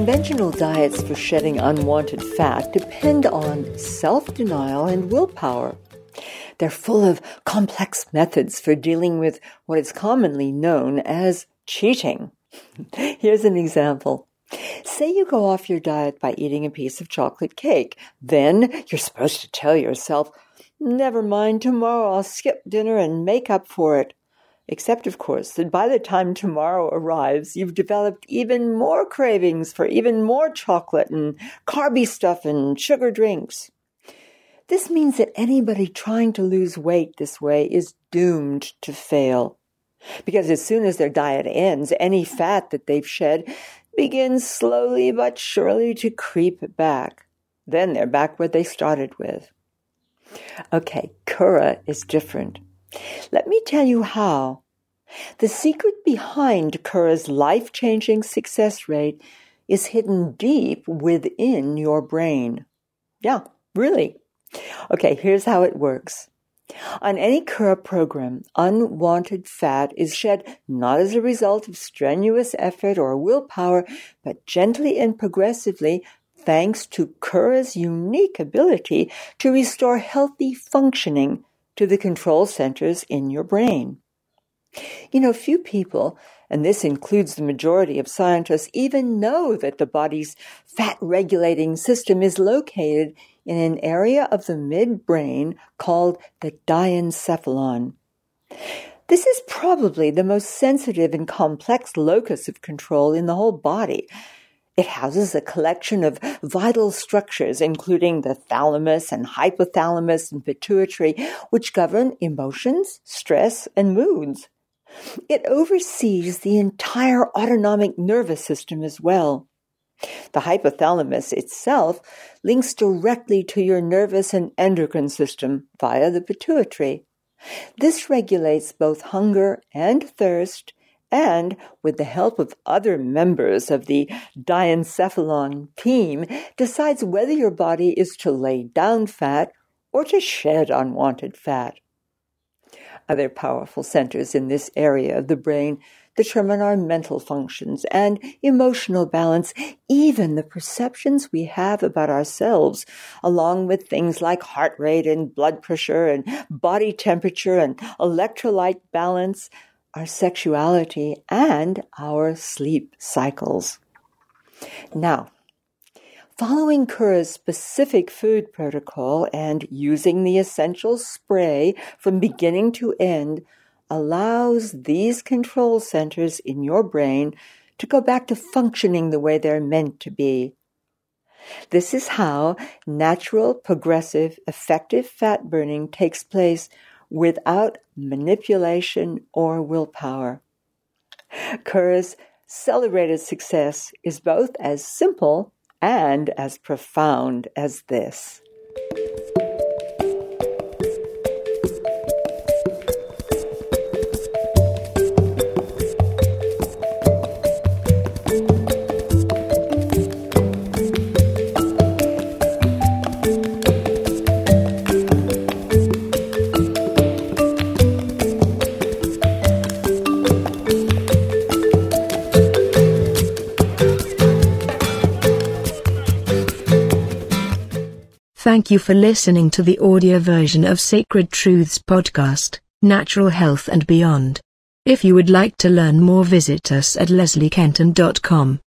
Conventional diets for shedding unwanted fat depend on self denial and willpower. They're full of complex methods for dealing with what is commonly known as cheating. Here's an example. Say you go off your diet by eating a piece of chocolate cake. Then you're supposed to tell yourself, never mind, tomorrow I'll skip dinner and make up for it. Except, of course, that by the time tomorrow arrives, you've developed even more cravings for even more chocolate and carby stuff and sugar drinks. This means that anybody trying to lose weight this way is doomed to fail. Because as soon as their diet ends, any fat that they've shed begins slowly but surely to creep back. Then they're back where they started with. Okay, Cura is different. Let me tell you how. The secret behind Cura's life changing success rate is hidden deep within your brain. Yeah, really. Okay, here's how it works. On any Cura program, unwanted fat is shed not as a result of strenuous effort or willpower, but gently and progressively thanks to Cura's unique ability to restore healthy functioning to the control centers in your brain. You know, few people, and this includes the majority of scientists, even know that the body's fat regulating system is located in an area of the midbrain called the diencephalon. This is probably the most sensitive and complex locus of control in the whole body. It houses a collection of vital structures, including the thalamus and hypothalamus and pituitary, which govern emotions, stress, and moods. It oversees the entire autonomic nervous system as well. The hypothalamus itself links directly to your nervous and endocrine system via the pituitary. This regulates both hunger and thirst and, with the help of other members of the diencephalon team, decides whether your body is to lay down fat or to shed unwanted fat. Other powerful centers in this area of the brain determine our mental functions and emotional balance, even the perceptions we have about ourselves, along with things like heart rate and blood pressure and body temperature and electrolyte balance, our sexuality, and our sleep cycles. Now, Following Cura's specific food protocol and using the essential spray from beginning to end allows these control centers in your brain to go back to functioning the way they're meant to be. This is how natural, progressive, effective fat burning takes place without manipulation or willpower. Cura's celebrated success is both as simple and as profound as this. Thank you for listening to the audio version of Sacred Truths podcast, Natural Health and Beyond. If you would like to learn more visit us at lesliekenton.com.